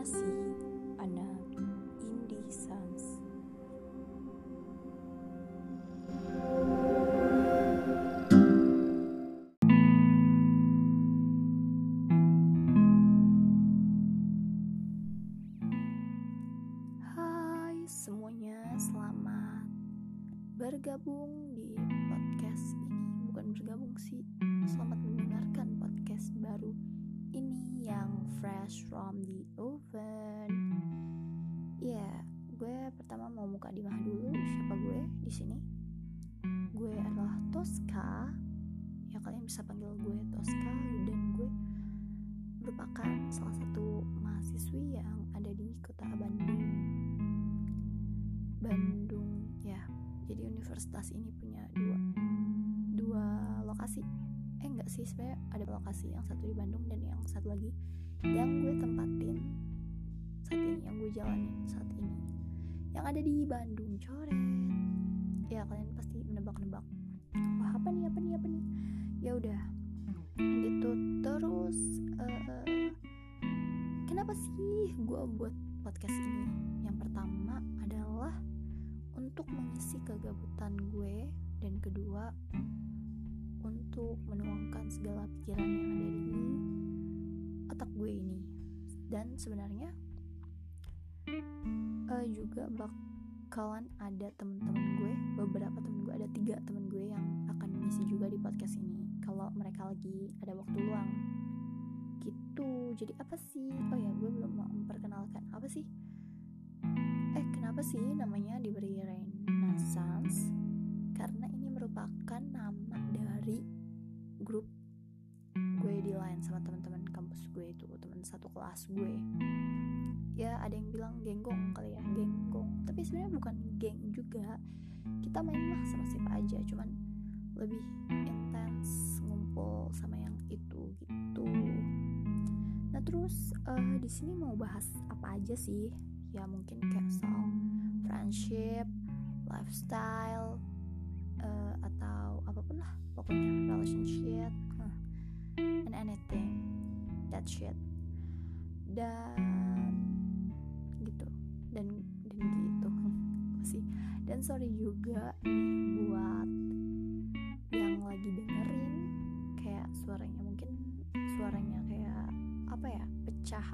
Masih anak Indie Sans. Hai semuanya, selamat bergabung di podcast ini. Bukan bergabung sih, selamat mendengarkan podcast baru yang fresh from the oven. Ya, gue pertama mau muka di mana dulu. Siapa gue di sini? Gue adalah Tosca. Ya kalian bisa panggil gue Tosca dan gue merupakan salah satu mahasiswi yang ada di kota Bandung. Bandung, ya. Jadi universitas ini punya dua dua lokasi. Eh enggak sih, sebenarnya ada lokasi yang satu di Bandung dan yang satu lagi yang gue tempatin saat ini, yang gue jalanin saat ini. Yang ada di Bandung, coret. Ya kalian pasti menebak-nebak. Wah apa nih, apa nih, apa nih? Ya udah, gitu terus eh, kenapa sih gue buat podcast ini yang pertama adalah untuk mengisi kegabutan gue dan kedua untuk menuangkan segala pikiran yang ada di otak gue ini. Dan sebenarnya eh, juga bakalan ada temen-temen gue beberapa temen gue ada tiga temen gue yang akan mengisi juga di podcast ini kalau mereka lagi ada waktu luang. Gitu. Jadi apa sih? Oh ya gue belum mau memperkenalkan. Apa sih? Eh kenapa sih namanya diberi Renaissance karena ini merupakan nama dari grup gue di line sama teman-teman kampus gue itu teman satu kelas gue. Ya ada yang bilang genggong kali ya genggong. Tapi sebenarnya bukan geng juga. Kita main mah sama siapa aja cuman lebih intens ngumpul sama yang itu gitu. Nah terus eh, di sini mau bahas apa aja sih? Ya mungkin kayak soal friendship lifestyle eh, atau apa pun lah pokoknya relationship huh, and anything that shit. Dan gitu dan dan gitu sih? Dan sorry juga buat yang lagi dengerin kayak suaranya mungkin suaranya kayak apa ya pecah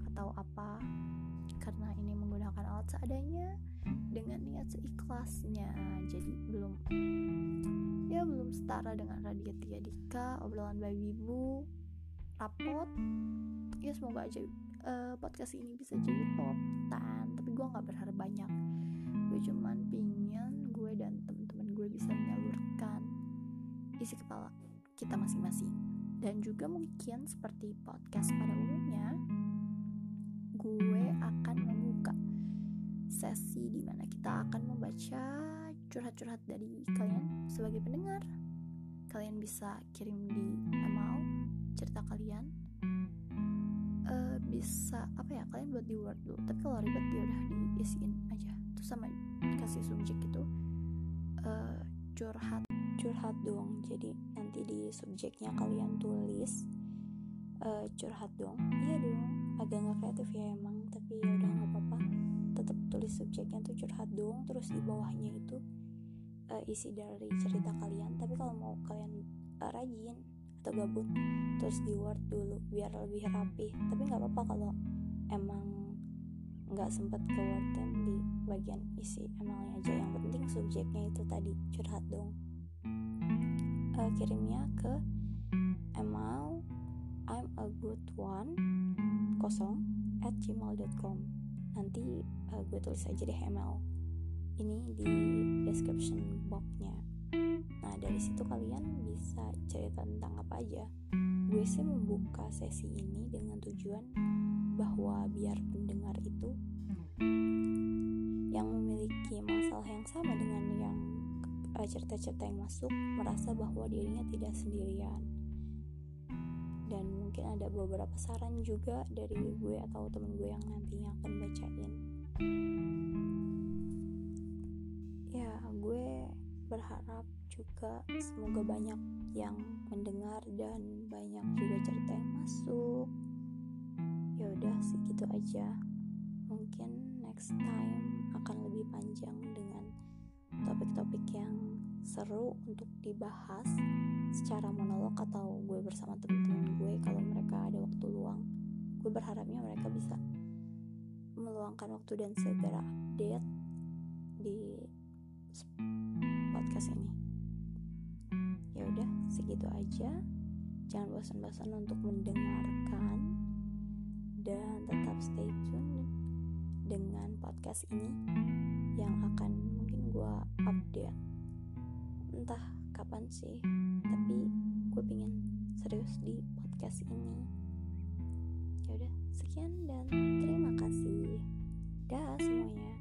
seikhlasnya. Jadi belum ya belum setara dengan Raditya Dika obrolan bayi ibu rapot. Ya semoga aja eh, podcast ini bisa jadi potan tapi gue nggak berharap banyak. Gue cuman pingin gue dan teman-teman gue bisa menyalurkan isi kepala kita masing-masing. Dan juga mungkin seperti podcast pada umumnya sesi di mana kita akan membaca curhat-curhat dari kalian sebagai pendengar. Kalian bisa kirim di email cerita kalian. Eh, bisa apa ya kalian buat di word dulu tapi kalau ribet ya udah diisiin aja. Terus sama kasih subjek gitu. Eh, curhat curhat dong. Jadi nanti di subjeknya kalian tulis eh, curhat dong. Iya dong. Agak nggak kreatif ya emang tapi ya udah nggak apa-apa tulis subjeknya tuh curhat dong terus di bawahnya itu eh, isi dari cerita kalian. Tapi kalau mau kalian eh, rajin atau gabut terus di word dulu biar lebih rapi. Tapi nggak apa-apa kalau emang nggak sempet ke word kan di bagian isi emailnya aja. Yang penting subjeknya itu tadi curhat dong. Eh, kirimnya ke email I'm a good one kosong at gmail.com nanti eh, gue tulis aja deh email ini di description boxnya Nah dari situ kalian bisa cerita tentang apa aja. Gue sih membuka sesi ini dengan tujuan bahwa biar pendengar itu yang memiliki masalah yang sama dengan yang eh, cerita-cerita yang masuk merasa bahwa dirinya tidak sendirian. Mungkin ada beberapa saran juga dari gue atau temen gue yang nantinya akan bacain. Ya gue berharap juga semoga banyak yang mendengar dan banyak juga cerita yang masuk. Ya udah segitu aja. Mungkin next time akan lebih panjang dengan topik-topik yang seru untuk dibahas secara monolog atau gue bersama teman-teman gue kalau mereka ada waktu luang gue berharapnya mereka bisa meluangkan waktu dan segera update di podcast ini. Ya udah segitu aja. Jangan bosan-bosan untuk mendengarkan dan tetap stay tune dengan podcast ini yang akan mungkin gue update. Entah kapan sih? Tapi gue pingin serius di podcast ini. Ya udah sekian dan terima kasih. Dah semuanya